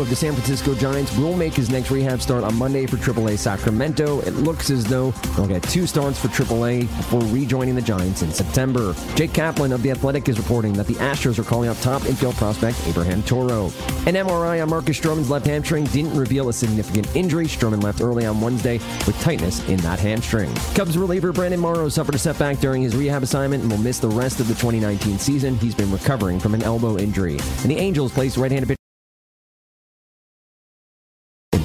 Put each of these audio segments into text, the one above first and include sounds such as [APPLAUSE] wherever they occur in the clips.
of the San Francisco Giants will make his next rehab start on Monday for AAA Sacramento. It looks as though he'll get two starts for AAA before rejoining the Giants in September. Jake Kaplan of The Athletic is reporting that the Astros are calling up top infield prospect Abraham Toro. An MRI on Marcus Stroman's left hamstring didn't reveal a significant injury. Stroman left early on Wednesday with tightness in that hamstring. Cubs reliever Brandon Morrow suffered a setback during his rehab assignment and will miss the rest of the 2019 season. He's been recovering from an elbow injury. And the Angels placed right-handed pitcher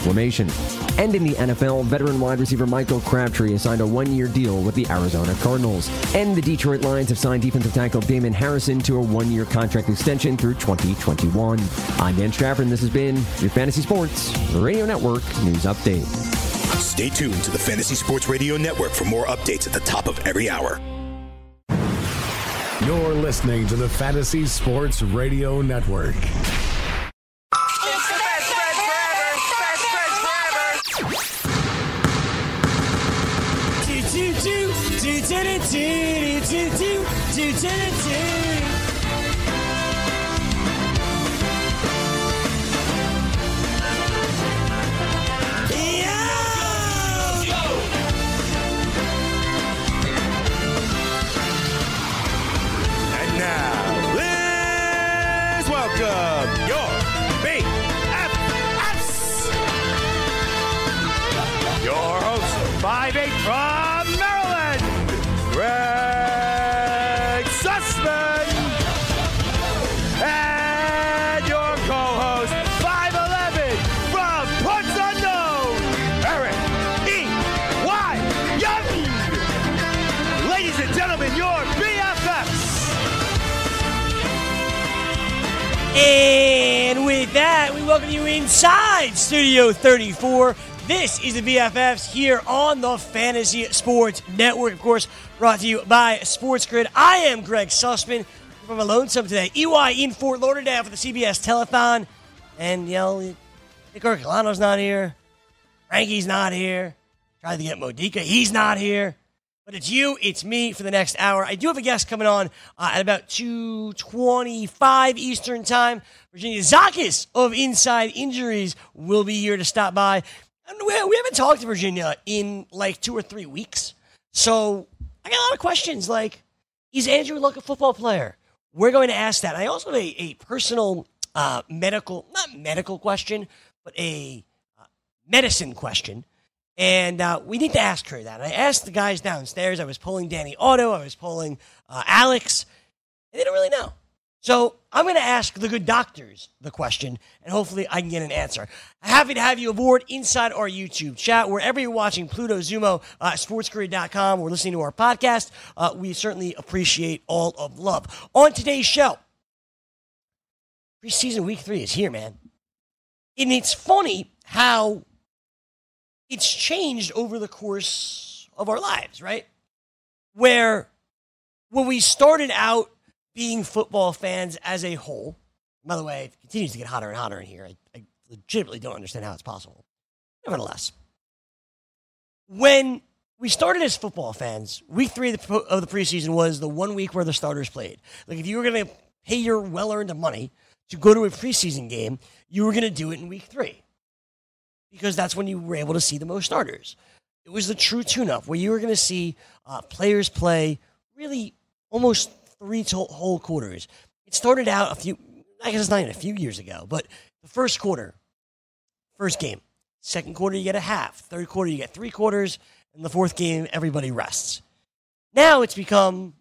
inflammation. And in the NFL, veteran wide receiver Michael Crabtree has signed a one year deal with the Arizona Cardinals. And the Detroit Lions have signed defensive tackle Damon Harrison to a one year contract extension through 2021. I'm Dan Strafford, and this has been your Fantasy Sports Radio Network News Update. Stay tuned to the Fantasy Sports Radio Network for more updates at the top of every hour. You're listening to the Fantasy Sports Radio Network. Welcome inside Studio 34. This is the BFFs here on the Fantasy Sports Network, of course, brought to you by Sports Grid. I am Greg Sussman from a lonesome today. EY in Fort Lauderdale for the CBS Telethon. And, you know, Nick Orcolano's not here. Frankie's not here. Tried to get Modica. He's not here. But it's you, it's me for the next hour. I do have a guest coming on uh, at about 2.25 Eastern Time. Virginia Zakis of Inside Injuries will be here to stop by. And we, we haven't talked to Virginia in like two or three weeks. So I got a lot of questions like, is Andrew Luck a football player? We're going to ask that. I also have a, a personal uh, medical, not medical question, but a uh, medicine question. And uh, we need to ask her that. I asked the guys downstairs. I was polling Danny Otto. I was polling uh, Alex. They didn't really know. So I'm going to ask the good doctors the question, and hopefully I can get an answer. Happy to have you aboard inside our YouTube chat. Wherever you're watching Pluto, Xumo, uh, sportsgrid.com, or listening to our podcast, uh, we certainly appreciate all of love. On today's show, preseason week three is here, man. And it's funny how it's changed over the course of our lives, right? Where when we started out being football fans as a whole, by the way, it continues to get hotter and hotter in here. I, I legitimately don't understand how it's possible. Nevertheless, when we started as football fans, week three of the, of the preseason was the one week where the starters played. Like if you were going to pay your well earned money to go to a preseason game, you were going to do it in week three because that's when you were able to see the most starters. It was the true tune up where you were going to see uh, players play really almost three whole quarters. It started out a few, I guess it's not even a few years ago, but the first quarter, first game. Second quarter, you get a half. Third quarter, you get three quarters. And the fourth game, everybody rests. Now it's become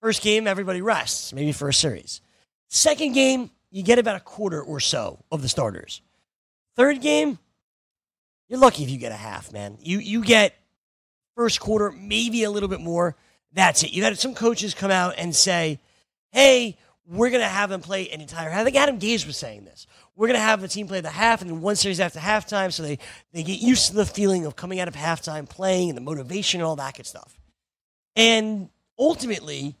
first game, everybody rests, maybe for a series. Second game, you get about a quarter or so of the starters. Third game, you're lucky if you get a half, man. You you get first quarter, maybe a little bit more. That's it. You had some coaches come out and say, "Hey, we're gonna have them play an entire half." I think Adam Gase was saying this. We're gonna have the team play the half and then one series after halftime, so they they get used to the feeling of coming out of halftime, playing, and the motivation and all that good stuff. And ultimately,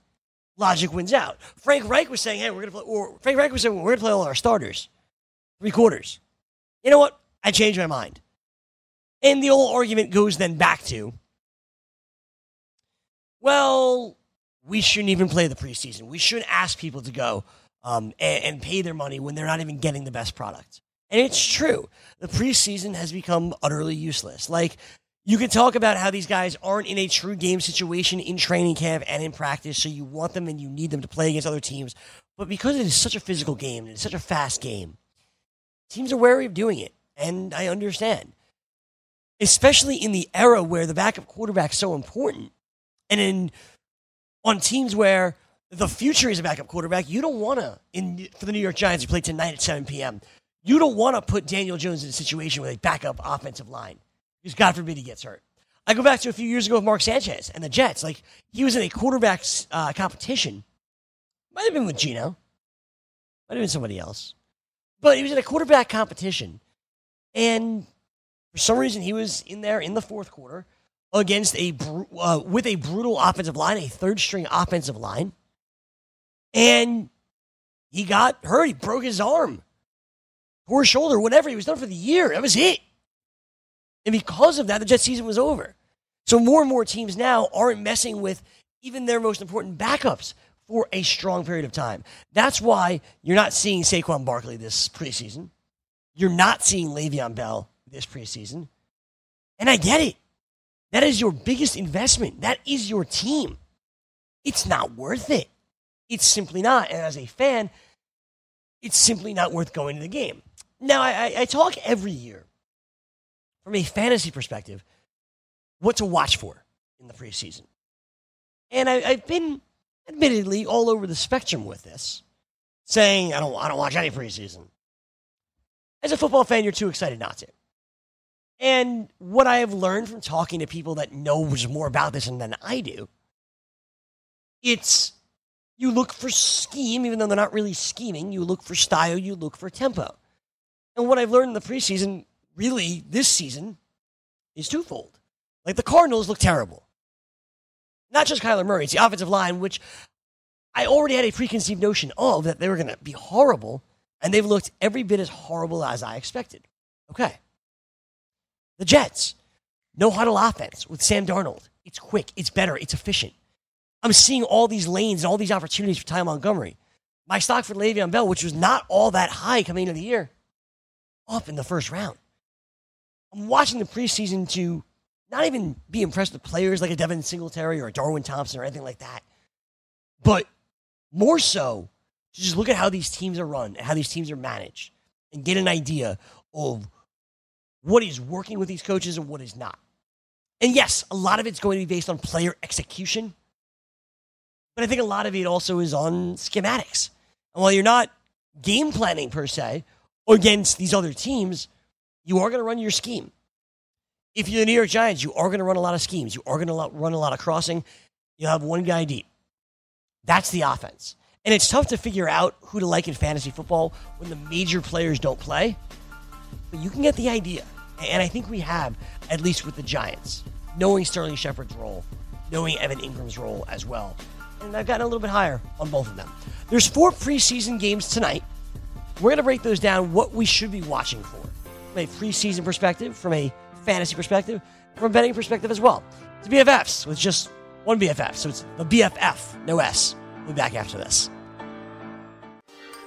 logic wins out. Frank Reich was saying, "Hey, we're gonna play," or Frank Reich was saying, "We're gonna play all our starters, three quarters." You know what? I changed my mind. And the old argument goes then back to, well, we shouldn't even play the preseason. We shouldn't ask people to go um, and, and pay their money when they're not even getting the best product. And it's true. The preseason has become utterly useless. Like, you can talk about how these guys aren't in a true game situation in training camp and in practice, so you want them and you need them to play against other teams. But because it is such a physical game and it's such a fast game, teams are wary of doing it. And I understand. Especially in the era where the backup quarterback is so important. And in on teams where the future is a backup quarterback, you don't want to, in for the New York Giants, who play tonight at 7 p.m., you don't want to put Daniel Jones in a situation with a backup offensive line. Because God forbid he gets hurt. I go back to a few years ago with Mark Sanchez and the Jets. Like, he was in a quarterback uh, competition. Might have been with Geno. Might have been somebody else. But he was in a quarterback competition. And for some reason, he was in there in the fourth quarter against a uh, with a brutal offensive line, a third string offensive line, and he got hurt. He broke his arm, his shoulder, whatever. He was done for the year. That was it. And because of that, the Jet season was over. So more and more teams now aren't messing with even their most important backups for a strong period of time. That's why you're not seeing Saquon Barkley this preseason. You're not seeing Le'Veon Bell this preseason. And I get it. That is your biggest investment. That is your team. It's not worth it. It's simply not. And as a fan, it's simply not worth going to the game. Now, I, I talk every year from a fantasy perspective what to watch for in the preseason. And I, I've been admittedly all over the spectrum with this, saying I don't, I don't watch any preseason. As a football fan, you're too excited not to. And what I have learned from talking to people that knows more about this than I do, it's you look for scheme, even though they're not really scheming. You look for style, you look for tempo. And what I've learned in the preseason, really this season, is twofold. Like the Cardinals look terrible. Not just Kyler Murray, it's the offensive line, which I already had a preconceived notion of that they were going to be horrible, and they've looked every bit as horrible as I expected. Okay. The Jets, no huddle offense with Sam Darnold. It's quick, it's better, it's efficient. I'm seeing all these lanes and all these opportunities for Ty Montgomery. My stock for Le'Veon Bell, which was not all that high coming into the year, up in the first round. I'm watching the preseason to not even be impressed with players like a Devin Singletary or a Darwin Thompson or anything like that, but more so to just look at how these teams are run and how these teams are managed and get an idea of what is working with these coaches and what is not. And yes, a lot of it's going to be based on player execution, but I think a lot of it also is on schematics. And while you're not game planning per se against these other teams, you are going to run your scheme. If you're the New York Giants, you are going to run a lot of schemes. You are going to run a lot of crossing. You'll have one guy deep. That's the offense. And it's tough to figure out who to like in fantasy football when the major players don't play. But you can get the idea. And I think we have, at least with the Giants, knowing Sterling Shepard's role, knowing Evan Engram's role as well. And I've gotten a little bit higher on both of them. There's four preseason games tonight. We're going to break those down, what we should be watching for from a preseason perspective, from a fantasy perspective, from a betting perspective as well. It's BFFs with just one BFF. So it's the BFF, no S. We'll be back after this.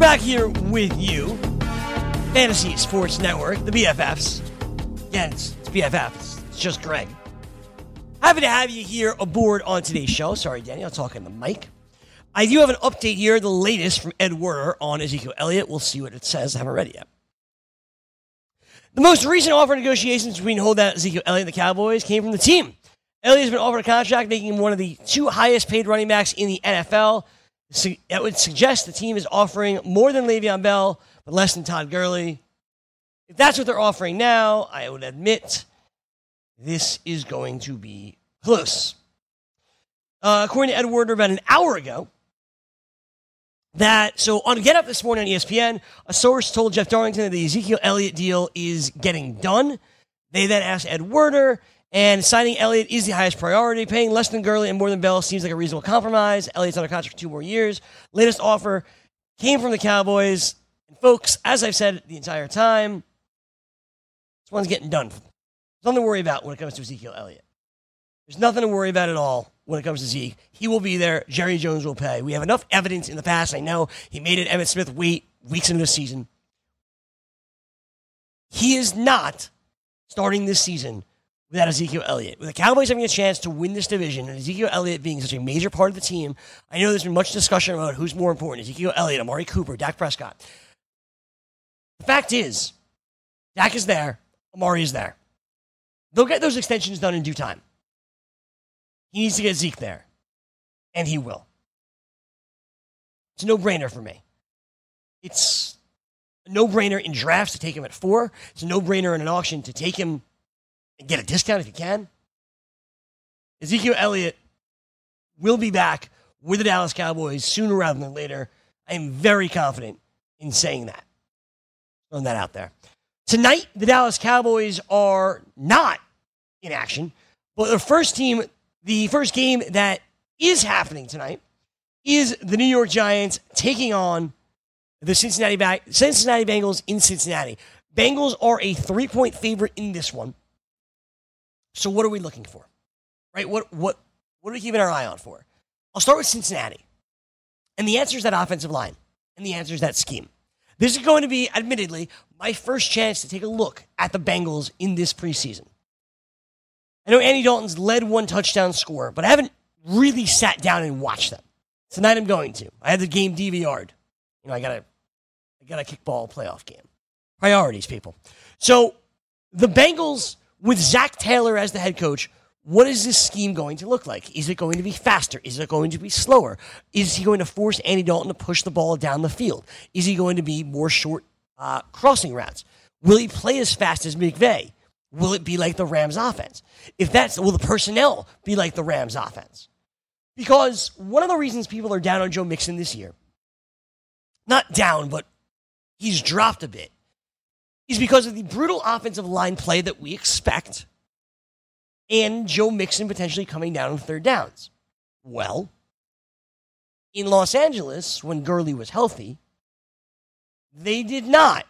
Back here with you, Fantasy Sports Network, the BFFs. Again, it's, it's BFFs. It's just Greg. Happy to have you here aboard on today's show. Sorry, Danny, I'm talking the mic. I do have an update here, the latest from Ed Werder on Ezekiel Elliott. We'll see what it says. I haven't read it yet. The most recent offer negotiations between holdout Ezekiel Elliott and the Cowboys came from the team. Elliott has been offered a contract, making him one of the two highest paid running backs in the NFL. That would suggest the team is offering more than Le'Veon Bell, but less than Todd Gurley. If that's what they're offering now, I would admit this is going to be close. Uh, according to Ed Werder, about an hour ago, that so on Get Up this morning on ESPN, a source told Jeff Darlington that the Ezekiel Elliott deal is getting done. They then asked Ed Werder, and signing Elliott is the highest priority. Paying less than Gurley and more than Bell seems like a reasonable compromise. Elliott's under contract for two more years. Latest offer came from the Cowboys. And folks, as I've said the entire time, this one's getting done. There's nothing to worry about when it comes to Ezekiel Elliott. There's nothing to worry about at all when it comes to Zeke. He will be there. Jerry Jones will pay. We have enough evidence in the past. I know he made it Emmitt Smith wait weeks into the season. He is not starting this season without Ezekiel Elliott. With the Cowboys having a chance to win this division and Ezekiel Elliott being such a major part of the team, I know there's been much discussion about who's more important Ezekiel Elliott, Amari Cooper, Dak Prescott. The fact is, Dak is there, Amari is there. They'll get those extensions done in due time. He needs to get Zeke there, and he will. It's a no brainer for me. It's a no brainer in drafts to take him at four. It's a no brainer in an auction to take him and get a discount if you can. Ezekiel Elliott will be back with the Dallas Cowboys sooner rather than later. I am very confident in saying that. Throwing that out there. Tonight, the Dallas Cowboys are not in action, but the first team, the first game that is happening tonight is the New York Giants taking on the Cincinnati, Cincinnati Bengals in Cincinnati. Bengals are a three point favorite in this one. So what are we looking for? Right? What what what are we keeping our eye on for? I'll start with Cincinnati. And the answer is that offensive line. And the answer is that scheme. This is going to be, admittedly, my first chance to take a look at the Bengals in this preseason. I know Andy Dalton's led one touchdown score, but I haven't really sat down and watched them. Tonight I'm going to. I had the game DVR'd. You know, I got a I got a kickball playoff game. Priorities, people. So the Bengals with Zac Taylor as the head coach, what is this scheme going to look like? Is it going to be faster? Is it going to be slower? Is he going to force Andy Dalton to push the ball down the field? Is he going to be more short uh, crossing routes? Will he play as fast as McVay? Will it be like the Rams offense? If that's, will the personnel be like the Rams offense? Because one of the reasons people are down on Joe Mixon this year, not down, but he's dropped a bit, is because of the brutal offensive line play that we expect and Joe Mixon potentially coming down on third downs. Well, in Los Angeles, when Gurley was healthy, they did not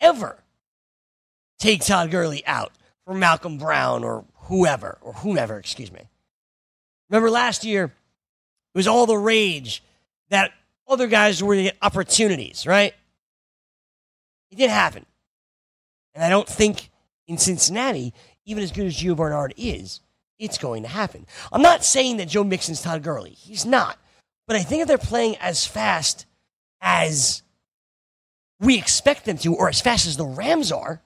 ever take Todd Gurley out for Malcolm Brown or whoever, or whomever, excuse me. Remember last year, it was all the rage that other guys were to get opportunities, right? It didn't happen. And I don't think in Cincinnati, even as good as Gio Bernard is, it's going to happen. I'm not saying that Joe Mixon's Todd Gurley. He's not. But I think if they're playing as fast as we expect them to, or as fast as the Rams are,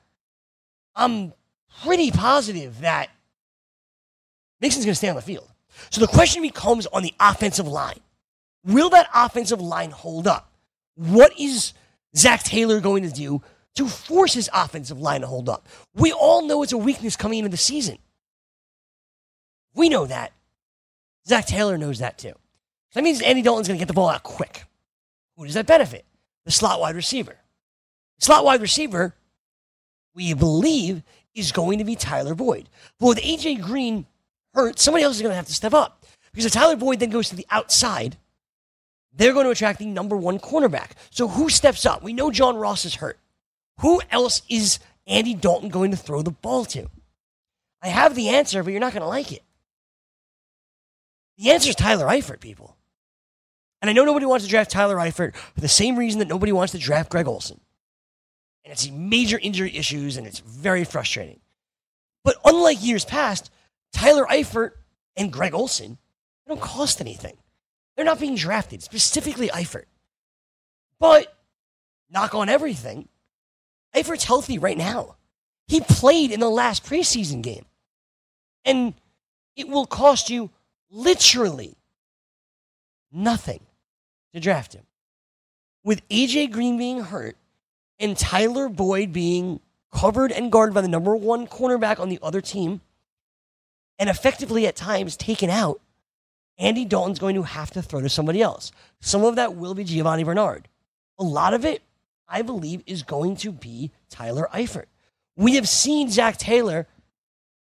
I'm pretty positive that Mixon's going to stay on the field. So the question becomes on the offensive line. Will that offensive line hold up? What is Zac Taylor going to do to force his offensive line to hold up. We all know it's a weakness coming into the season. We know that. Zac Taylor knows that too. That means Andy Dalton's going to get the ball out quick. Who does that benefit? The slot wide receiver. The slot wide receiver, we believe, is going to be Tyler Boyd. But with AJ Green hurt, somebody else is going to have to step up. Because if Tyler Boyd then goes to the outside, they're going to attract the number one cornerback. So who steps up? We know John Ross is hurt. Who else is Andy Dalton going to throw the ball to? I have the answer, but you're not going to like it. The answer is Tyler Eifert, people. And I know nobody wants to draft Tyler Eifert for the same reason that nobody wants to draft Greg Olsen. And it's major injury issues, and it's very frustrating. But unlike years past, Tyler Eifert and Greg Olsen don't cost anything. They're not being drafted, specifically Eifert. But knock on everything, Eifert's healthy right now. He played in the last preseason game. And it will cost you literally nothing to draft him. With AJ Green being hurt and Tyler Boyd being covered and guarded by the number one cornerback on the other team, and effectively at times taken out, Andy Dalton's going to have to throw to somebody else. Some of that will be Giovanni Bernard. A lot of it, I believe, is going to be Tyler Eifert. We have seen Zac Taylor,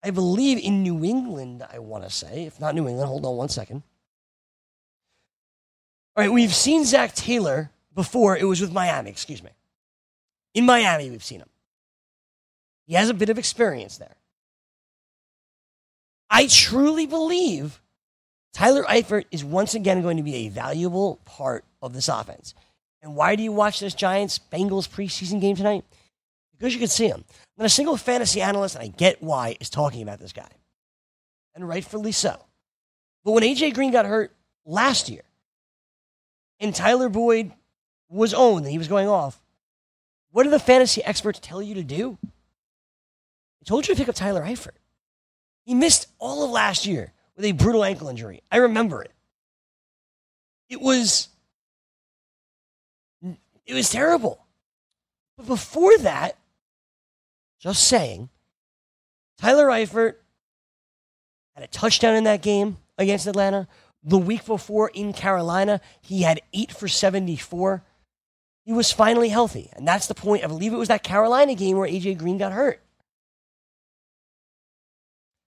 I believe, in New England, I want to say. If not New England, hold on one second. All right, we've seen Zac Taylor before. It was with Miami, excuse me. In Miami, we've seen him. He has a bit of experience there. I truly believe Tyler Eifert is once again going to be a valuable part of this offense. And why do you watch this Giants Bengals preseason game tonight? Because you can see him. Not a single fantasy analyst, and I get why, is talking about this guy. And rightfully so. But when AJ Green got hurt last year, and Tyler Boyd was owned and he was going off, what did the fantasy experts tell you to do? They told you to pick up Tyler Eifert. He missed all of last year with a brutal ankle injury. I remember it. It was it was terrible. But before that, just saying, Tyler Eifert had a touchdown in that game against Atlanta. The week before in Carolina, he had eight for 74. He was finally healthy. And that's the point. I believe it was that Carolina game where AJ Green got hurt.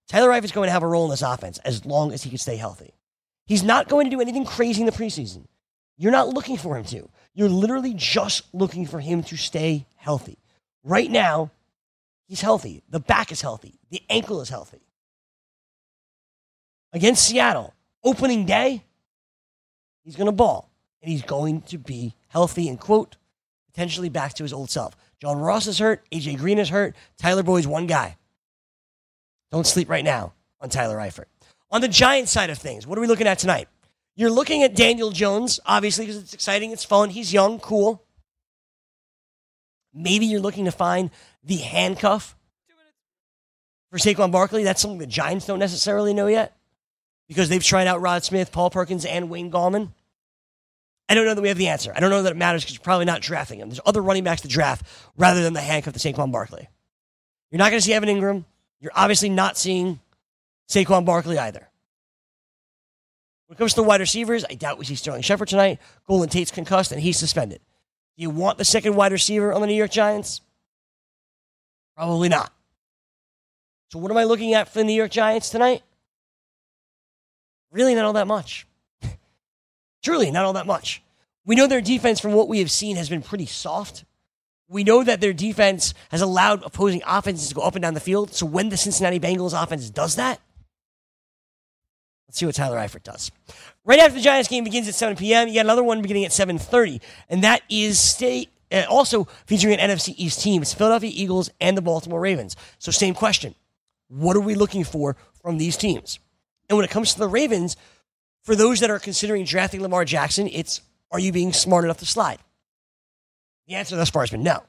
Tyler Eifert is going to have a role in this offense as long as he can stay healthy. He's not going to do anything crazy in the preseason. You're not looking for him to. You're literally just looking for him to stay healthy. Right now, he's healthy. The back is healthy. The ankle is healthy. Against Seattle, opening day, he's going to ball and he's going to be healthy and, quote, potentially back to his old self. John Ross is hurt. AJ Green is hurt. Tyler Boyd's one guy. Don't sleep right now on Tyler Eifert. On the Giants side of things, what are we looking at tonight? You're looking at Daniel Jones, obviously, because it's exciting, it's fun, he's young, cool. Maybe you're looking to find the handcuff for Saquon Barkley. That's something the Giants don't necessarily know yet because they've tried out Rod Smith, Paul Perkins, and Wayne Gallman. I don't know that we have the answer. I don't know that it matters because you're probably not drafting him. There's other running backs to draft rather than the handcuff to Saquon Barkley. You're not going to see Evan Engram. You're obviously not seeing Saquon Barkley either. When it comes to the wide receivers, I doubt we see Sterling Shepard tonight. Golden Tate's concussed and he's suspended. Do you want the second wide receiver on the New York Giants? Probably not. So, what am I looking at for the New York Giants tonight? Really, not all that much. [LAUGHS] Truly, not all that much. We know their defense, from what we have seen, has been pretty soft. We know that their defense has allowed opposing offenses to go up and down the field. So when the Cincinnati Bengals offense does that, let's see what Tyler Eifert does. Right after the Giants game begins at 7 p.m., you got another one beginning at 7:30, and that is state uh, also featuring an NFC East team. It's Philadelphia Eagles and the Baltimore Ravens. So same question: What are we looking for from these teams? And when it comes to the Ravens, for those that are considering drafting Lamar Jackson, it's are you being smart enough to slide? The answer thus far has been no.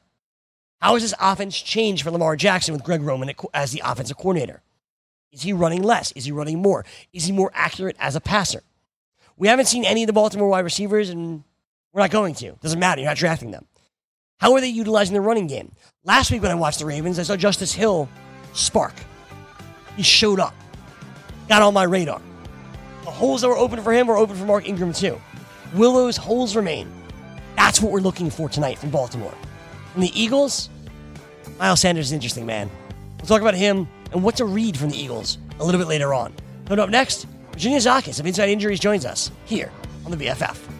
How has this offense changed for Lamar Jackson with Greg Roman as the offensive coordinator? Is he running less? Is he running more? Is he more accurate as a passer? We haven't seen any of the Baltimore wide receivers, and we're not going to. Doesn't matter. You're not drafting them. How are they utilizing the running game? Last week when I watched the Ravens, I saw Justice Hill spark. He showed up, got on my radar. The holes that were open for him were open for Mark Ingram too. Willow's holes remain? That's what we're looking for tonight from Baltimore. From the Eagles, Miles Sanders is interesting, man. We'll talk about him and what to read from the Eagles a little bit later on. Coming up next, Virginia Zakis of Inside Injuries joins us here on the BFF.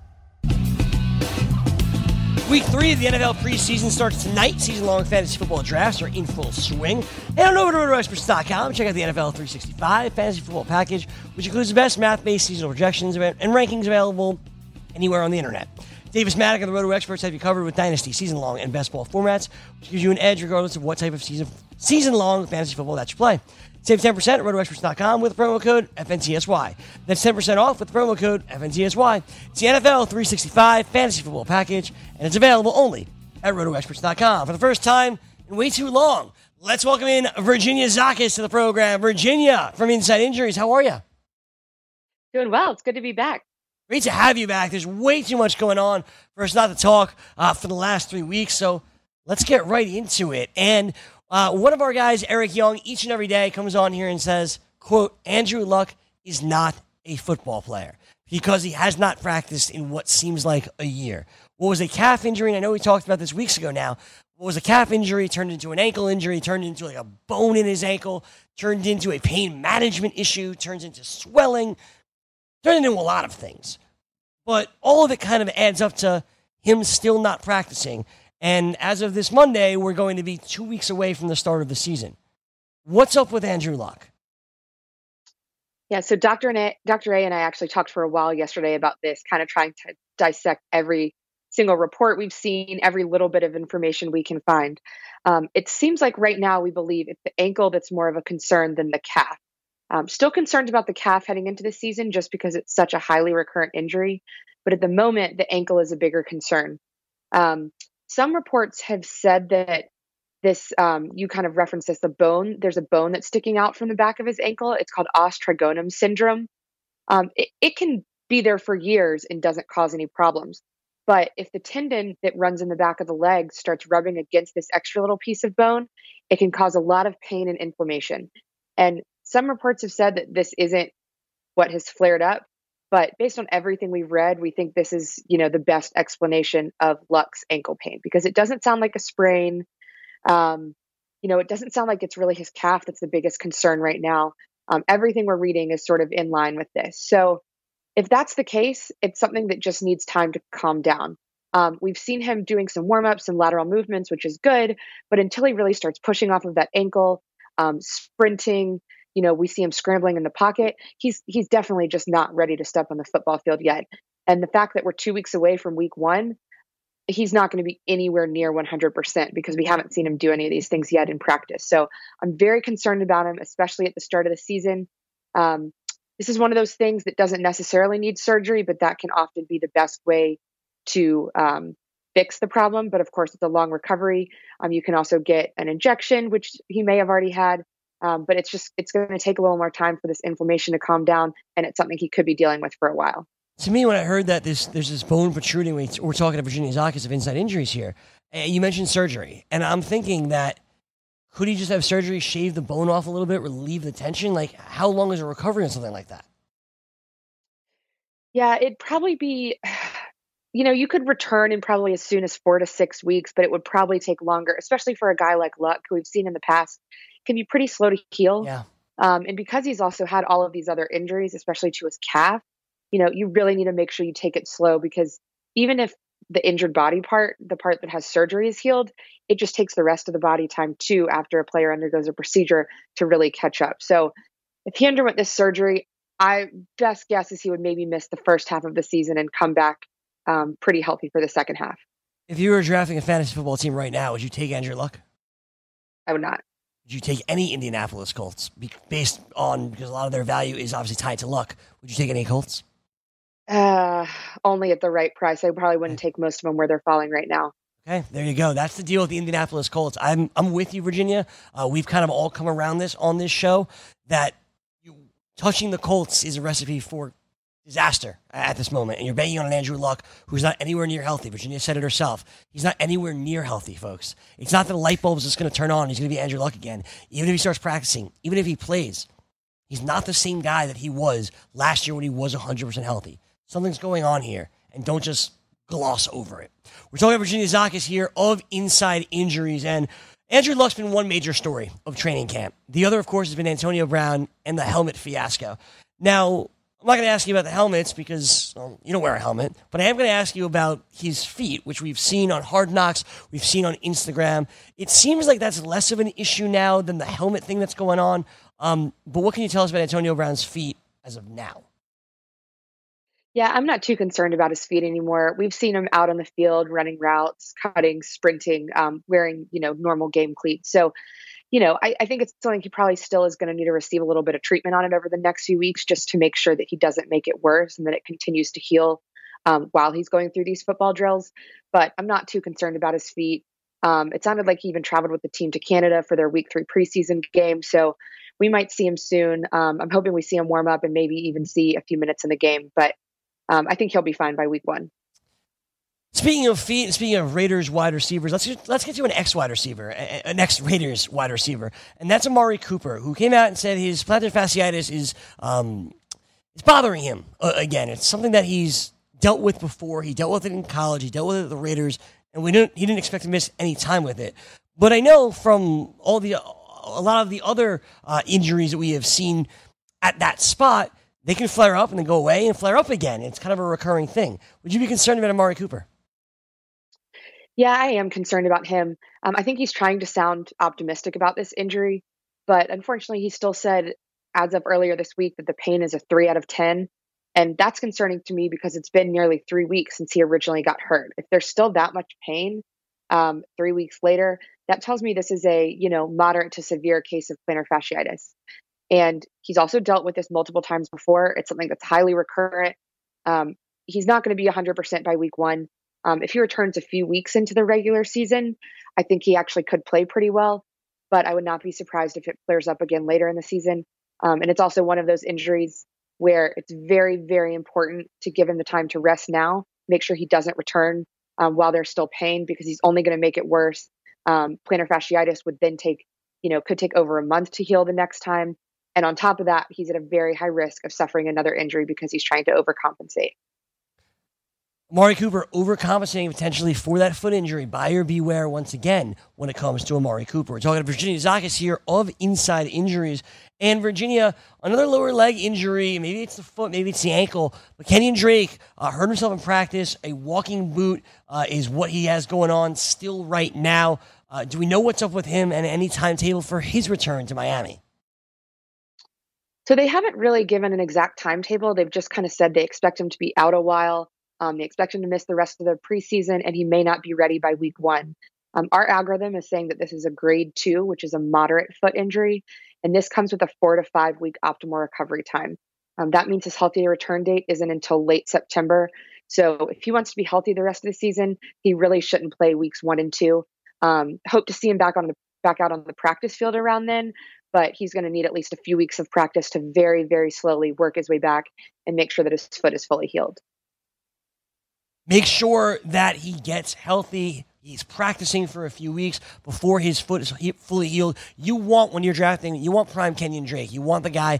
Week three of the NFL preseason starts tonight. Season long fantasy football drafts are in full swing. Head on over to RotoExperts.com. Check out the NFL 365 fantasy football package, which includes the best math based seasonal projections and rankings available anywhere on the internet. Davis Maddock and the Roto Experts have you covered with Dynasty, season long, and best ball formats, which gives you an edge regardless of what type of season season long fantasy football that you play. Save 10% at rotoexperts.com with the promo code FNTSY. That's 10% off with promo code FNTSY. It's the NFL 365 fantasy football package, and it's available only at rotoexperts.com. For the first time in way too long, let's welcome in Virginia Zakis to the program. Virginia from Inside Injuries, how are you? Doing well. It's good to be back. Great to have you back. There's way too much going on for us not to talk uh, for the last three weeks, so let's get right into it. And uh, one of our guys, Eric Young, each and every day comes on here and says, quote, Andrew Luck is not a football player because he has not practiced in what seems like a year. What was a calf injury? And I know we talked about this weeks ago now. What was a calf injury turned into an ankle injury, turned into like a bone in his ankle, turned into a pain management issue, turns into swelling, turned into a lot of things. But all of it kind of adds up to him still not practicing. And as of this Monday, we're going to be two weeks away from the start of the season. What's up with Andrew Luck? Yeah, so Dr. A, Dr. A and I actually talked for a while yesterday about this, kind of trying to dissect every single report we've seen, every little bit of information we can find. Um, it seems like right now we believe it's the ankle that's more of a concern than the calf. Um, still concerned about the calf heading into the season just because it's such a highly recurrent injury. But at the moment, the ankle is a bigger concern. Um, some reports have said that this um, you kind of referenced this the bone there's a bone that's sticking out from the back of his ankle. It's called os trigonum syndrome. Um, it, it can be there for years and doesn't cause any problems. But if the tendon that runs in the back of the leg starts rubbing against this extra little piece of bone it can cause a lot of pain and inflammation. And some reports have said that this isn't what has flared up but based on everything we've read, we think this is, you know, the best explanation of Luck's ankle pain because it doesn't sound like a sprain. Um, you know, it doesn't sound like it's really his calf that's the biggest concern right now. Um, everything we're reading is sort of in line with this. So, if that's the case, it's something that just needs time to calm down. Um, we've seen him doing some warm ups and lateral movements, which is good, but until he really starts pushing off of that ankle, um, sprinting, you know, we see him scrambling in the pocket. He's he's definitely just not ready to step on the football field yet. And the fact that we're two weeks away from week one, he's not going to be anywhere near 100% because we haven't seen him do any of these things yet in practice. So I'm very concerned about him, especially at the start of the season. Um, this is one of those things that doesn't necessarily need surgery, but that can often be the best way to um, fix the problem. But of course, it's a long recovery. Um, you can also get an injection, which he may have already had. Um, but it's just it's going to take a little more time for this inflammation to calm down, and it's something he could be dealing with for a while. To me, when I heard that this there's this bone protruding, we're talking to Virginia Zakis of Inside Injuries here. You mentioned surgery, and I'm thinking that could he just have surgery, shave the bone off a little bit, relieve the tension? Like, how long is a recovery on something like that? Yeah, it'd probably be, you know, you could return in probably as soon as four to six weeks, but it would probably take longer, especially for a guy like Luck, who we've seen in the past can be pretty slow to heal. Yeah. Um, and because he's also had all of these other injuries, especially to his calf, you know, you really need to make sure you take it slow because even if the injured body part, the part that has surgery is healed, it just takes the rest of the body time too after a player undergoes a procedure to really catch up. So if he underwent this surgery, I best guess is he would maybe miss the first half of the season and come back um, pretty healthy for the second half. If you were drafting a fantasy football team right now, would you take Andrew Luck? I would not. Would you take any Indianapolis Colts based on because a lot of their value is obviously tied to luck? Would you take any Colts? Uh, only at the right price. I probably wouldn't okay. take most of them where they're falling right now. Okay, there you go. That's the deal with the Indianapolis Colts. I'm I'm with you, Virginia. Uh, we've kind of all come around this on this show that you, touching the Colts is a recipe for disaster at this moment, and you're betting on an Andrew Luck who's not anywhere near healthy. Virginia said it herself. He's not anywhere near healthy, folks. It's not that the light bulb is just going to turn on. He's going to be Andrew Luck again. Even if he starts practicing, even if he plays, he's not the same guy that he was last year when he was 100% healthy. Something's going on here, and don't just gloss over it. We're talking about Virginia Zakis here of inside injuries, and Andrew Luck's been one major story of training camp. The other, of course, has been Antonio Brown and the helmet fiasco. Now, I'm not going to ask you about the helmets because well, you don't wear a helmet, but I am going to ask you about his feet, which we've seen on Hard Knocks, we've seen on Instagram. It seems like that's less of an issue now than the helmet thing that's going on. Um, but what can you tell us about Antonio Brown's feet as of now? Yeah, I'm not too concerned about his feet anymore. We've seen him out on the field running routes, cutting, sprinting, um, wearing, you know, normal game cleats. So, you know, I, I think it's something he probably still is going to need to receive a little bit of treatment on it over the next few weeks just to make sure that he doesn't make it worse and that it continues to heal um, while he's going through these football drills. But I'm not too concerned about his feet. Um, it sounded like he even traveled with the team to Canada for their week three preseason game. So we might see him soon. Um, I'm hoping we see him warm up and maybe even see a few minutes in the game. But um, I think he'll be fine by week one. Speaking of feet, speaking of Raiders wide receivers, let's let's get to an ex wide receiver, an ex Raiders wide receiver, and that's Amari Cooper, who came out and said his plantar fasciitis is um, it's bothering him uh, again. It's something that he's dealt with before. He dealt with it in college. He dealt with it at the Raiders, and we didn't. He didn't expect to miss any time with it. But I know from all the a lot of the other uh, injuries that we have seen at that spot they can flare up and then go away and flare up again. It's kind of a recurring thing. Would you be concerned about Amari Cooper? Yeah, I am concerned about him. Um, I think he's trying to sound optimistic about this injury, but unfortunately, he still said as of earlier this week that the pain is a three out of 10. And that's concerning to me because it's been nearly three weeks since he originally got hurt. If there's still that much pain um, three weeks later, that tells me this is a you know moderate to severe case of plantar fasciitis. And he's also dealt with this multiple times before. It's something that's highly recurrent. Um, he's not going to be 100% by week one. Um, if he returns a few weeks into the regular season, I think he actually could play pretty well. But I would not be surprised if it flares up again later in the season. Um, and it's also one of those injuries where it's very, very important to give him the time to rest now, make sure he doesn't return um, while there's still pain because he's only going to make it worse. Um, plantar fasciitis would then take, you know, could take over a month to heal the next time. And on top of that, he's at a very high risk of suffering another injury because he's trying to overcompensate. Amari Cooper overcompensating potentially for that foot injury. Buyer beware once again when it comes to Amari Cooper. We're talking to Virginia Zakis here of Inside Injuries. And Virginia, another lower leg injury. Maybe it's the foot, maybe it's the ankle. But Kenyon Drake uh, hurt himself in practice. A walking boot uh, is what he has going on still right now. Uh, do we know what's up with him and any timetable for his return to Miami? So they haven't really given an exact timetable. They've just kind of said they expect him to be out a while. Um, they expect him to miss the rest of the preseason, and he may not be ready by week one. Um, our algorithm is saying that this is a grade two, which is a moderate foot injury, and this comes with a four to five week optimal recovery time. Um, that means his healthy return date isn't until late September. So if he wants to be healthy the rest of the season, he really shouldn't play weeks one and two. Um, hope to see him back on the back out on the practice field around then, but he's going to need at least a few weeks of practice to very, very slowly work his way back and make sure that his foot is fully healed. Make sure that he gets healthy. He's practicing for a few weeks before his foot is fully healed. You want, when you're drafting, you want prime Kenyon Drake. You want the guy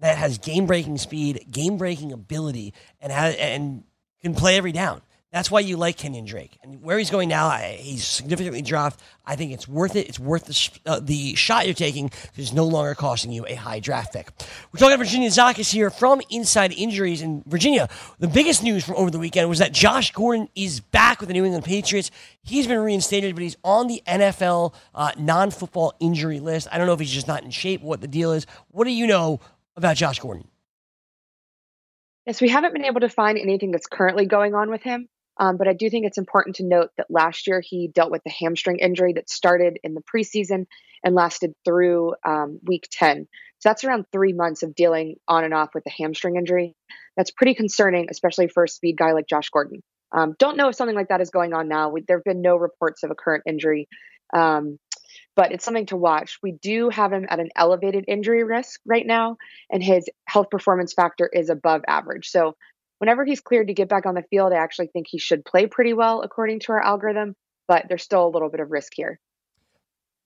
that has game breaking speed, game breaking ability, and, has, and can play every down. That's why you like Kenyon Drake. And where he's going now, I, he's significantly dropped. I think it's worth it. It's worth the, sh- uh, the shot you're taking because it's no longer costing you a high draft pick. We're talking Virginia Zakis here from Inside Injuries. in Virginia, the biggest news from over the weekend was that Josh Gordon is back with the New England Patriots. He's been reinstated, but he's on the NFL uh, non football injury list. I don't know if he's just not in shape, what the deal is. What do you know about Josh Gordon? Yes, we haven't been able to find anything that's currently going on with him. Um, but I do think it's important to note that last year he dealt with a hamstring injury that started in the preseason and lasted through um, week 10. So that's around three months of dealing on and off with a hamstring injury. That's pretty concerning, especially for a speed guy like Josh Gordon. Um, don't know if something like that is going on now. We, there have been no reports of a current injury, um, but it's something to watch. We do have him at an elevated injury risk right now, and his health performance factor is above average. So whenever he's cleared to get back on the field, I actually think he should play pretty well according to our algorithm, but there's still a little bit of risk here.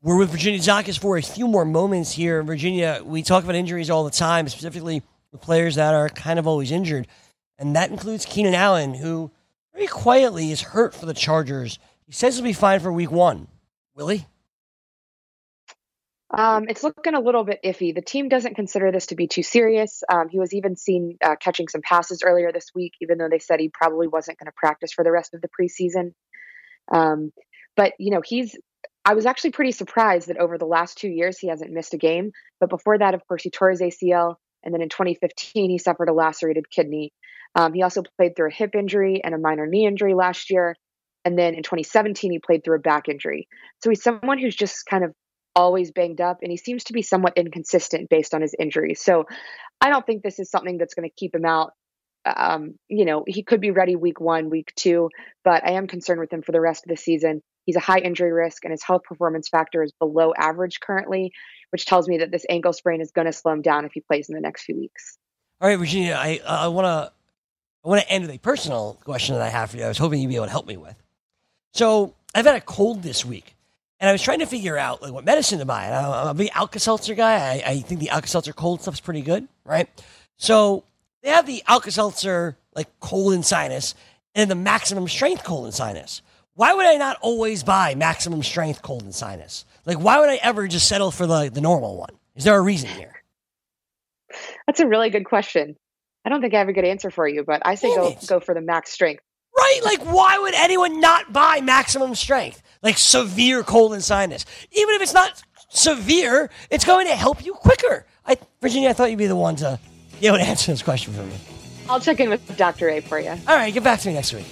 We're with Virginia Zakis for a few more moments here. Virginia, we talk about injuries all the time, specifically the players that are kind of always injured. And that includes Keenan Allen, who very quietly is hurt for the Chargers. He says he'll be fine for week one. Will he? Um, it's looking a little bit iffy. The team doesn't consider this to be too serious. Um, he was even seen uh, catching some passes earlier this week, even though they said he probably wasn't going to practice for the rest of the preseason. Um, but, you know, he's, I was actually pretty surprised that over the last two years he hasn't missed a game. But before that, of course, he tore his ACL. And then in 2015, he suffered a lacerated kidney. Um, he also played through a hip injury and a minor knee injury last year. And then in 2017, he played through a back injury. So he's someone who's just kind of always banged up and he seems to be somewhat inconsistent based on his injuries. So I don't think this is something that's going to keep him out. Um, you know, he could be ready week one, week two, but I am concerned with him for the rest of the season. He's a high injury risk and his health performance factor is below average currently, which tells me that this ankle sprain is going to slow him down if he plays in the next few weeks. All right, Virginia, I I want to I want to end with a personal question that I have for you. I was hoping you'd be able to help me with. So I've had a cold this week, and I was trying to figure out like what medicine to buy. And I'm a big Alka-Seltzer guy. I, I think the Alka-Seltzer cold stuff's pretty good, right? So they have the Alka-Seltzer like cold and sinus, and the maximum strength cold and sinus. Why would I not always buy maximum strength cold and sinus? Like, why would I ever just settle for the the normal one? Is there a reason here? That's a really good question. I don't think I have a good answer for you, but I say Damn go it. go for the max strength. Right? Like, why would anyone not buy maximum strength? Like severe cold and sinus. Even if it's not severe, it's going to help you quicker. I, Virginia, I thought you'd be the one to be able to answer this question for me. I'll check in with Dr. A for you. All right, get back to me next week.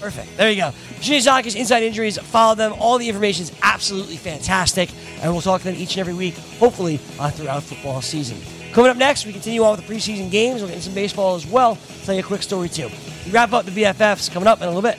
Perfect. There you go. Virginia Zakis, Inside Injuries. Follow them. All the information is absolutely fantastic. And we'll talk to them each and every week, hopefully, uh, throughout football season. Coming up next, we continue on with the preseason games. We'll get into some baseball as well. Tell you a quick story, too. We wrap up the BFFs coming up in a little bit.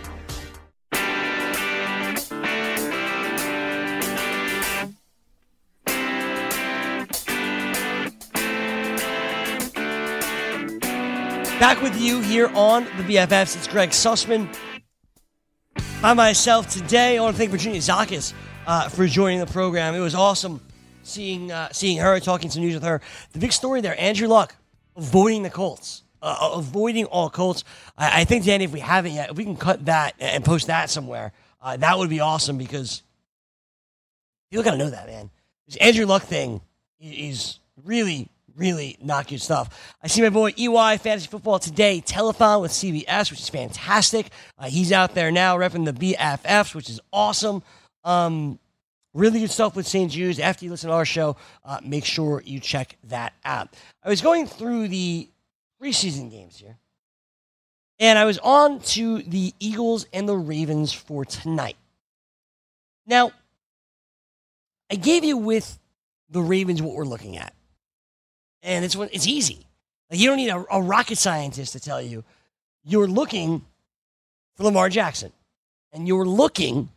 Back with you here on the BFFs. It's Greg Sussman. By myself today. I want to thank Virginia Zakis uh, for joining the program. It was awesome seeing uh, seeing her, talking some news with her. The big story there, Andrew Luck avoiding the Colts, uh, avoiding all Colts. I, I think, Danny, if we haven't yet, if we can cut that and post that somewhere, uh, that would be awesome because people got to know that, man. This Andrew Luck thing is really, really not good stuff. I see my boy EY Fantasy Football today, telethon with CBS, which is fantastic. Uh, he's out there now repping the BFFs, which is awesome. Um, really good stuff with St. Jude's. After you listen to our show, uh, make sure you check that out. I was going through the preseason games here, and I was on to the Eagles and the Ravens for tonight. Now, I gave you with the Ravens what we're looking at. And it's it's easy. Like you don't need a, a rocket scientist to tell you. You're looking for Lamar Jackson, and you're looking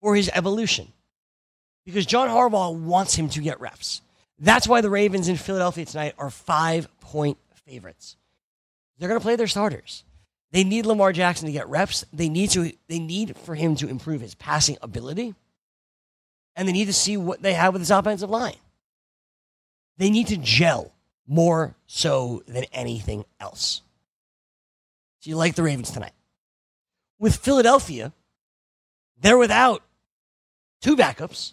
for his evolution because John Harbaugh wants him to get reps. That's why the Ravens in Philadelphia tonight are five point favorites. They're going to play their starters. They need Lamar Jackson to get reps. They need to. They need for him to improve his passing ability, and they need to see what they have with his offensive line. They need to gel more so than anything else. So you like the Ravens tonight. With Philadelphia, they're without two backups.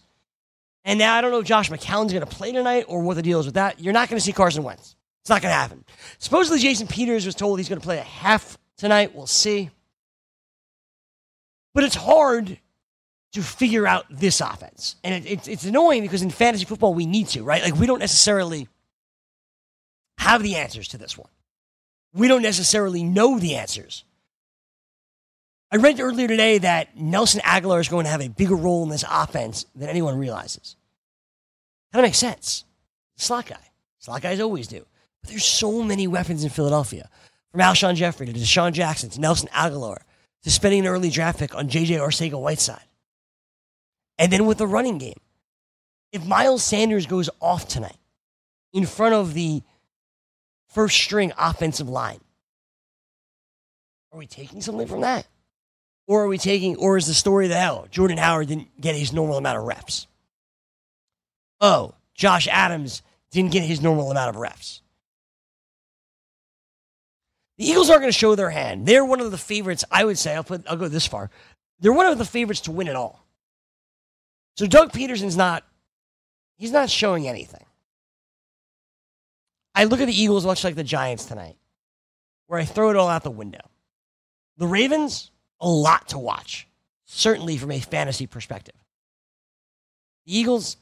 And now I don't know if Josh McCown's going to play tonight or what the deal is with that. You're not going to see Carson Wentz. It's not going to happen. Supposedly, Jason Peters was told he's going to play a half tonight. We'll see. But it's hard to figure out this offense. And it, it's, it's annoying because in fantasy football, we need to, right? Like, we don't necessarily have the answers to this one. We don't necessarily know the answers. I read earlier today that Nelson Agholor is going to have a bigger role in this offense than anyone realizes. Of makes sense. Slot guy. Slot guys always do. But there's so many weapons in Philadelphia. From Alshon Jeffery to DeSean Jackson to Nelson Agholor to spending an early draft pick on JJ Arcega Whiteside. And then with the running game, if Miles Sanders goes off tonight in front of the first string offensive line, are we taking something from that? Or are we taking, or is the story that hell, Jordan Howard didn't get his normal amount of reps? oh, Josh Adams didn't get his normal amount of reps. The Eagles aren't going to show their hand. They're one of the favorites, I would say. I'll put I'll go this far. They're one of the favorites to win it all. So Doug Pederson's not he's not showing anything. I look at the Eagles much like the Giants tonight, where I throw it all out the window. The Ravens, a lot to watch, certainly from a fantasy perspective. The Eagles,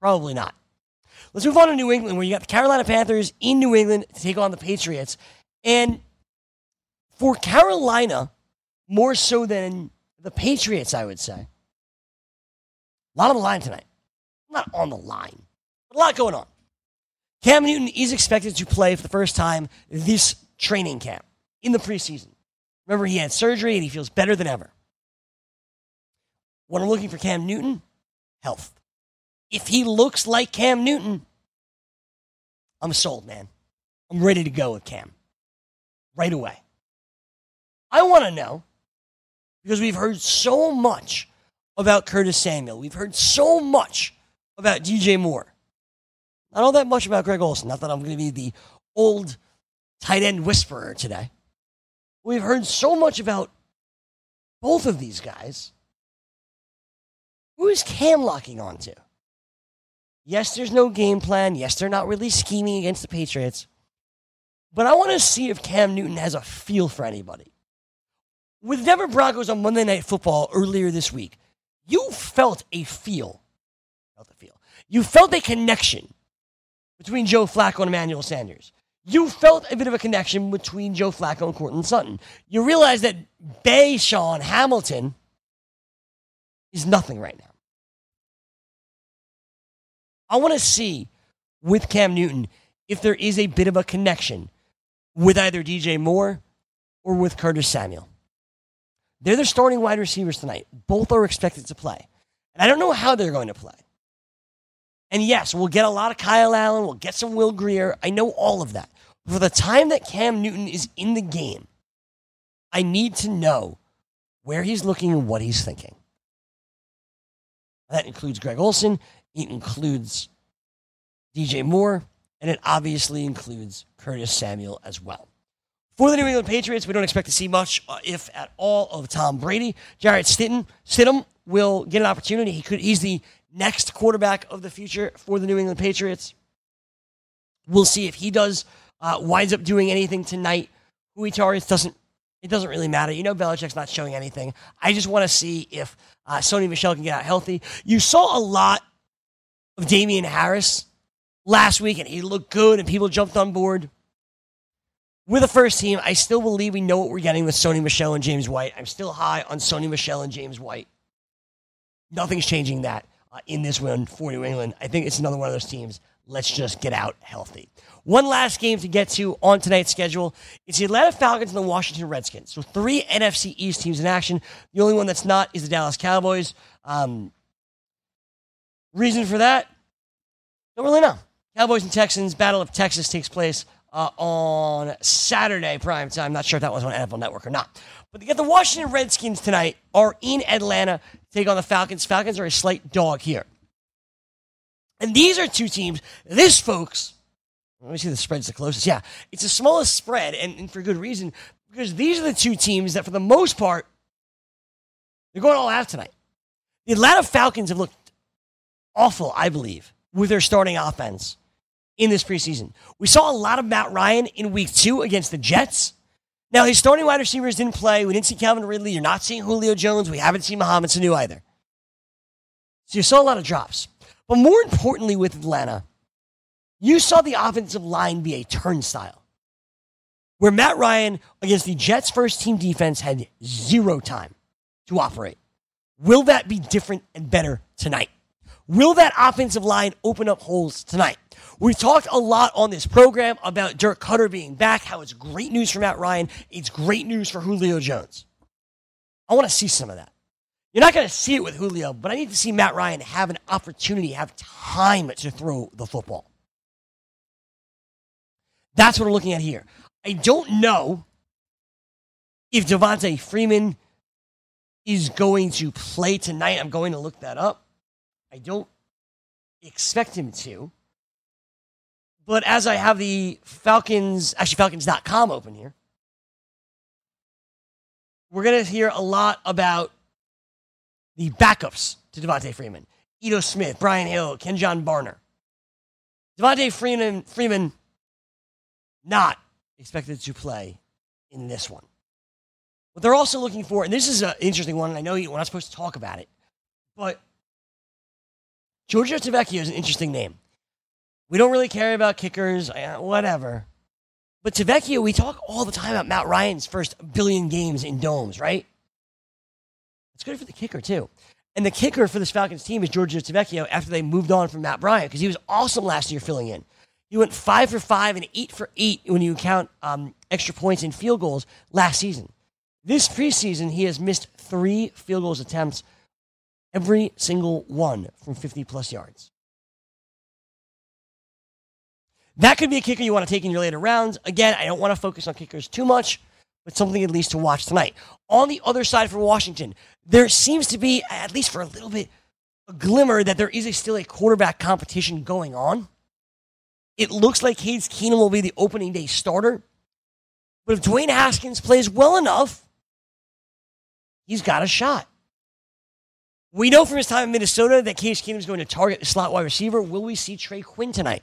probably not. Let's move on to New England, where you got the Carolina Panthers in New England to take on the Patriots. And for Carolina, more so than the Patriots, I would say, a lot on the line tonight. Not on the line, but a lot going on. Cam Newton is expected to play for the first time this training camp in the preseason. Remember, he had surgery and he feels better than ever. What I'm looking for Cam Newton, health. If he looks like Cam Newton, I'm sold, man. I'm ready to go with Cam right away. I want to know because we've heard so much about Curtis Samuel. We've heard so much about DJ Moore. Not all that much about Greg Olsen. Not that I'm going to be the old tight end whisperer today. We've heard so much about both of these guys. Who is Cam locking onto? Yes, there's no game plan. Yes, they're not really scheming against the Patriots. But I want to see if Cam Newton has a feel for anybody. With Denver Broncos on Monday Night Football earlier this week, you felt a feel. Felt a feel. You felt a connection between Joe Flacco and Emmanuel Sanders. You felt a bit of a connection between Joe Flacco and Courtland Sutton. You realize that DaeSean Hamilton is nothing right now. I want to see with Cam Newton if there is a bit of a connection with either DJ Moore or with Curtis Samuel. They're the starting wide receivers tonight. Both are expected to play. And I don't know how they're going to play. And yes, we'll get a lot of Kyle Allen. We'll get some Will Grier. I know all of that. For the time that Cam Newton is in the game, I need to know where he's looking and what he's thinking. That includes Greg Olsen. It includes DJ Moore. And it obviously includes Curtis Samuel as well. For the New England Patriots, we don't expect to see much, uh, if at all, of Tom Brady. Jarrett Stidham, Stidham will get an opportunity. He could. He's the next quarterback of the future for the New England Patriots. We'll see if he does uh, winds up doing anything tonight. Who he targets doesn't it doesn't really matter. You know, Belichick's not showing anything. I just want to see if uh, Sony Michel can get out healthy. You saw a lot of Damien Harris last week, and he looked good, and people jumped on board. With the first team, I still believe we know what we're getting with Sony Michel and James White. I'm still high on Sony Michel and James White. Nothing's changing that uh, in this win for New England. I think it's another one of those teams. Let's just get out healthy. One last game to get to on tonight's schedule. It's the Atlanta Falcons and the Washington Redskins. So three NFC East teams in action. The only one that's not is the Dallas Cowboys. Um, reason for that? Don't really know. Cowboys and Texans, Battle of Texas takes place uh, on Saturday prime time. Not sure if that was on NFL Network or not. But get the Washington Redskins tonight are in Atlanta to take on the Falcons. Falcons are a slight dog here. And these are two teams. This, folks, let me see the spread's the closest. Yeah, it's the smallest spread, and, and for good reason, because these are the two teams that, for the most part, they're going all out tonight. The Atlanta Falcons have looked awful, I believe, with their starting offense in this preseason. We saw a lot of Matt Ryan in week two against the Jets. Now, his starting wide receivers didn't play. We didn't see Calvin Ridley. You're not seeing Julio Jones. We haven't seen Mohamed Sanu either. So you saw a lot of drops. But more importantly, with Atlanta, you saw the offensive line be a turnstile. Where Matt Ryan against the Jets' first team defense had zero time to operate. Will that be different and better tonight? Will that offensive line open up holes tonight? We've talked a lot on this program about Dirk Koetter being back, how it's great news for Matt Ryan. It's great news for Julio Jones. I want to see some of that. You're not going to see it with Julio, but I need to see Matt Ryan have an opportunity, have time to throw the football. That's what we're looking at here. I don't know if Devonta Freeman is going to play tonight. I'm going to look that up. I don't expect him to. But as I have the Falcons, actually Falcons.com open here, we're going to hear a lot about the backups to Devonta Freeman. Ito Smith, Brian Hill, Kenjon Barner. Devonta Freeman, Freeman not expected to play in this one. What they're also looking for, and this is an interesting one, and I know we're not supposed to talk about it, but Giorgio Tavecchio is an interesting name. We don't really care about kickers, whatever. But Tavecchio, we talk all the time about Matt Ryan's first billion games in domes, right? It's good for the kicker, too. And the kicker for this Falcons team is Giorgio Tavecchio after they moved on from Matt Bryant because he was awesome last year filling in. He went five for five and eight for eight when you count um, extra points and field goals last season. This preseason, he has missed three field goals attempts, every single one from 50 plus yards. That could be a kicker you want to take in your later rounds. Again, I don't want to focus on kickers too much, but something at least to watch tonight. On the other side for Washington, there seems to be, at least for a little bit, a glimmer that there is a, still a quarterback competition going on. It looks like Case Keenum will be the opening day starter. But if Dwayne Haskins plays well enough, he's got a shot. We know from his time in Minnesota that Case Keenum is going to target the slot wide receiver. Will we see Trey Quinn tonight?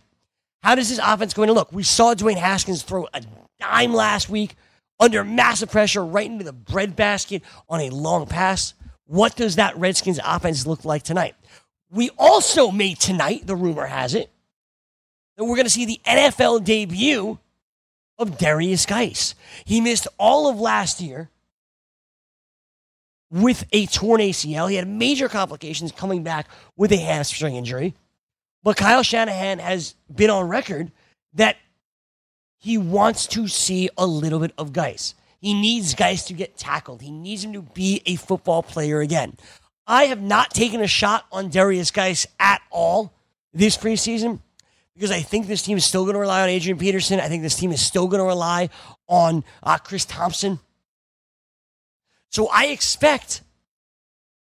How does this offense going to look? We saw Dwayne Haskins throw a dime last week under massive pressure right into the breadbasket on a long pass. What does that Redskins offense look like tonight? We also may tonight, the rumor has it, that we're going to see the NFL debut of Derrius Guice. He missed all of last year with a torn ACL. He had major complications coming back with a hamstring injury. But Kyle Shanahan has been on record that he wants to see a little bit of Guice. He needs Guice to get tackled. He needs him to be a football player again. I have not taken a shot on Derrius Guice at all this preseason because I think this team is still going to rely on Adrian Peterson. I think this team is still going to rely on uh, Chris Thompson. So I expect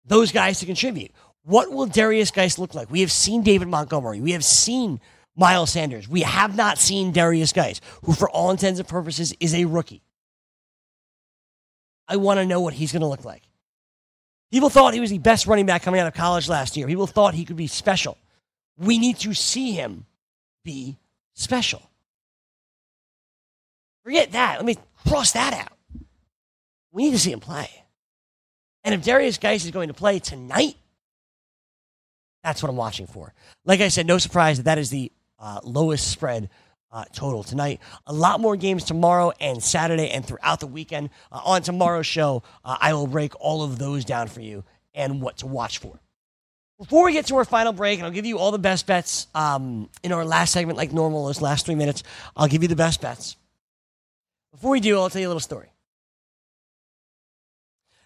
those guys to contribute. What will Derrius Guice look like? We have seen David Montgomery. We have seen Miles Sanders. We have not seen Derrius Guice, who, for all intents and purposes, is a rookie. I want to know what he's going to look like. People thought he was the best running back coming out of college last year. People thought he could be special. We need to see him be special. Forget that. Let me cross that out. We need to see him play. And if Darius Guice is going to play tonight, that's what I'm watching for. Like I said, no surprise that that is the uh, lowest spread uh, total tonight. A lot more games tomorrow and Saturday and throughout the weekend. Uh, on tomorrow's show, uh, I will break all of those down for you and what to watch for. Before we get to our final break, and I'll give you all the best bets um, in our last segment, like normal, those last three minutes, I'll give you the best bets. Before we do, I'll tell you a little story.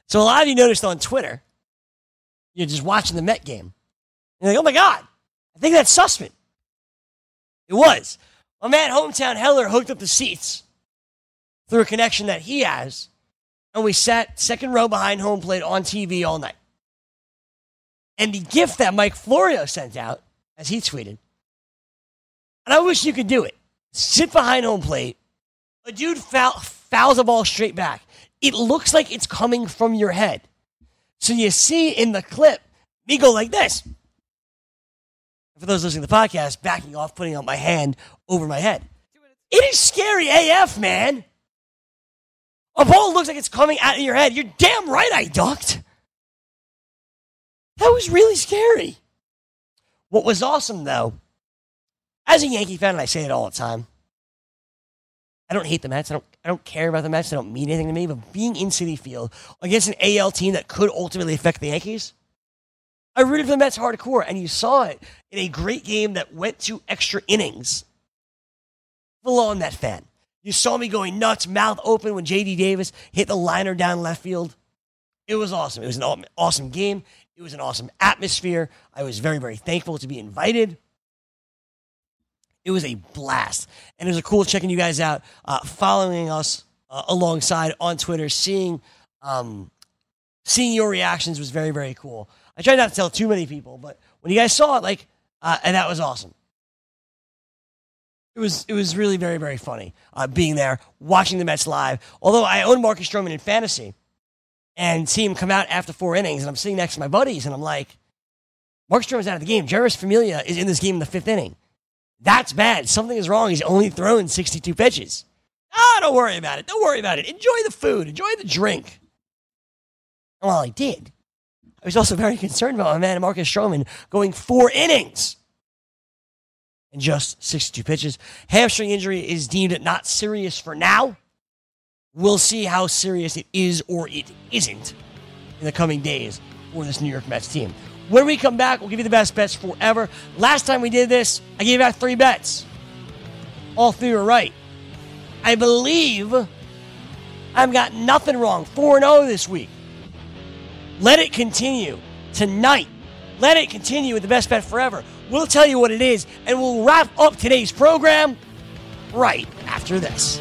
So, a lot of you noticed on Twitter, you're just watching the Met game. And you're like, oh my God, I think that's Sussman. It was. My man, Hometown Heller, hooked up the seats through a connection that he has. And we sat second row behind home plate on TV all night. And the gift that Mike Florio sent out, as he tweeted, and I wish you could do it sit behind home plate, a dude foul, fouls the ball straight back. It looks like it's coming from your head. So you see in the clip me go like this for those listening to the podcast, backing off, putting out my hand over my head. It is scary AF, man. A ball looks like it's coming out of your head. You're damn right I ducked. That was really scary. What was awesome, though, as a Yankee fan, and I say it all the time, I don't hate the Mets. I don't, I don't care about the Mets. They don't mean anything to me. But being in Citi Field against an AL team that could ultimately affect the Yankees, I rooted for the Mets hardcore, and you saw it in a great game that went to extra innings. Full on that fan. You saw me going nuts, mouth open when JD Davis hit the liner down left field. It was awesome. It was an awesome game. It was an awesome atmosphere. I was very, very thankful to be invited. It was a blast. And it was a cool checking you guys out, uh, following us uh, alongside on Twitter, seeing um, seeing your reactions was very, very cool. I tried not to tell too many people, but when you guys saw it, like uh, and that was awesome. It was it was really very very funny uh, being there, watching the Mets live. Although I own Marcus Stroman in fantasy, and see him come out after four innings, and I'm sitting next to my buddies, and I'm like, Marcus Stroman's out of the game. Jeurys Familia is in this game in the fifth inning. That's bad. Something is wrong. He's only thrown 62 pitches. Ah, don't worry about it. Don't worry about it. Enjoy the food. Enjoy the drink. And well, I did. I was also very concerned about my man Marcus Stroman going four innings and just 62 pitches. Hamstring injury is deemed not serious for now. We'll see how serious it is or it isn't in the coming days for this New York Mets team. When we come back, we'll give you the best bets forever. Last time we did this, I gave out three bets. All three were right. I believe I've got nothing wrong. 4 0 this week. Let it continue tonight. Let it continue with the best bet forever. We'll tell you what it is, and we'll wrap up today's program right after this.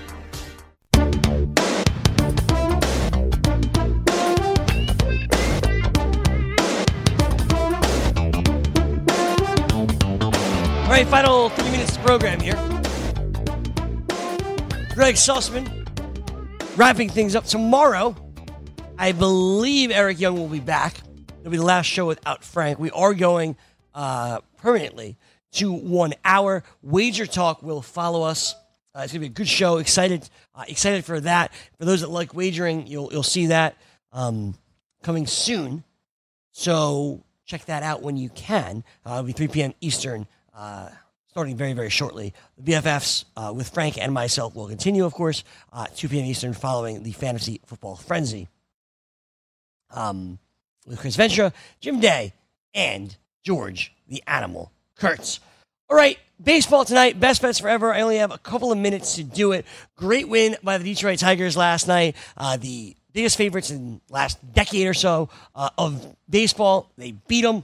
Right, final three minutes of program here. Greg Sussman wrapping things up tomorrow. I believe Eric Young will be back. It'll be the last show without Frank. We are going uh, permanently to one hour. Wager Talk will follow us. Uh, it's gonna be a good show. Excited, uh, excited for that. For those that like wagering, you'll you'll see that um, coming soon. So check that out when you can. Uh, it'll be 3 p.m. Eastern uh, starting very, very shortly. The BFFs uh, with Frank and myself will continue, of course, uh, 2 p.m. Eastern following the Fantasy Football Frenzy um, with Chris Ventura, Jim Day, and George the Animal Kurtz. All right, baseball tonight, best bets forever. I only have a couple of minutes to do it. Great win by the Detroit Tigers last night. Uh, the biggest favorites in last decade or so uh, of baseball. They beat them.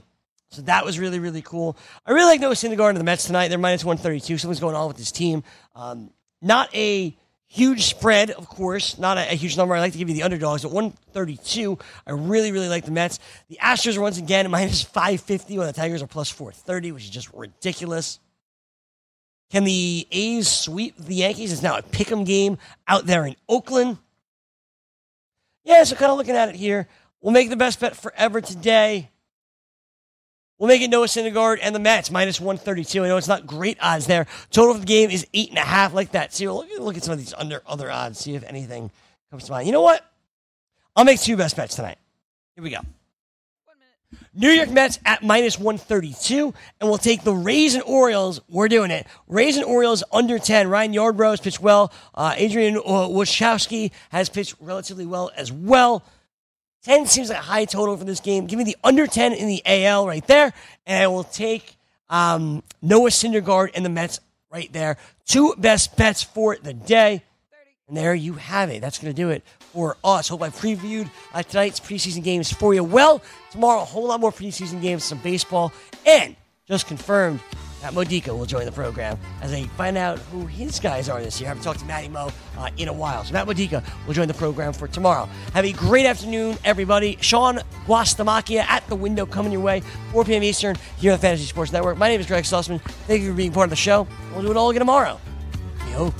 So that was really, really cool. I really like Noah Syndergaard and the Mets tonight. They're minus 132. Something's going on with this team. Um, not a huge spread, of course, not a, a, huge number. I like to give you the underdogs at 132. I really, really like the Mets. The Astros are once again [LAUGHS] minus 550 while the Tigers are plus 430, which is just ridiculous. Can the A's sweep the Yankees? It's now a pick 'em game out there in Oakland. Yeah, so kind of looking at it here. We'll make the best bet forever today. We'll make it Noah Syndergaard and the Mets minus 132. I know it's not great odds there. Total for the game is eight and a half, like that. See, look, look at some of these under other odds. See if anything comes to mind. You know what? I'll make two best bets tonight. Here we go. New York Mets at minus 132, and we'll take the Rays and Orioles. We're doing it. Rays and Orioles under 10. Ryan Yarbrough has pitched well. Uh, Adrian uh, Wojciechowski has pitched relatively well as well. 10 seems like a high total for this game. Give me the under 10 in the AL right there, and I will take um, Noah Syndergaard and the Mets right there. Two best bets for the day. And there you have it. That's going to do it for us. Hope I previewed uh, tonight's preseason games for you well. Tomorrow, a whole lot more preseason games, some baseball, and just confirmed Matt Modica will join the program as they find out who his guys are this year. I haven't talked to Matty Mo uh, in a while. So Matt Modica will join the program for tomorrow. Have a great afternoon, everybody. Sean Guastamacchia at the window coming your way, 4 p.m. Eastern here on the Fantasy Sports Network. My name is Greg Sussman. Thank you for being part of the show. We'll do it all again tomorrow. Yo.